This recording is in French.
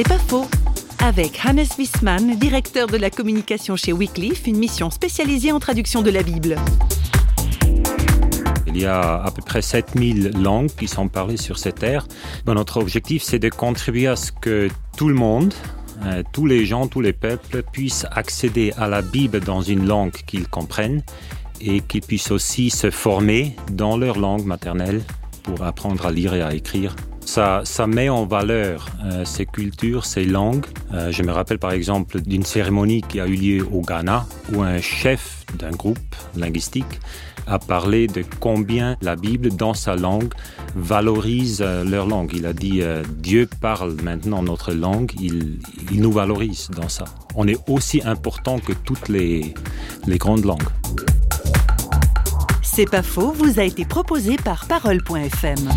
C'est pas faux. Avec Hannes Wissmann, directeur de la communication chez Wycliffe, une mission spécialisée en traduction de la Bible. Il y a à peu près 7000 langues qui sont parlées sur cette terre. Notre objectif, c'est de contribuer à ce que tout le monde, euh, tous les gens, tous les peuples puissent accéder à la Bible dans une langue qu'ils comprennent et qu'ils puissent aussi se former dans leur langue maternelle pour apprendre à lire et à écrire. Ça, met en valeur euh, ces cultures, ces langues. Euh, je me rappelle par exemple d'une cérémonie qui a eu lieu au Ghana où un chef d'un groupe linguistique a parlé de combien la Bible dans sa langue valorise euh, leur langue. Il a dit Dieu parle maintenant notre langue, il, il nous valorise dans ça. On est aussi important que toutes les, les grandes langues. C'est pas faux, vous a été proposé par parole.fm.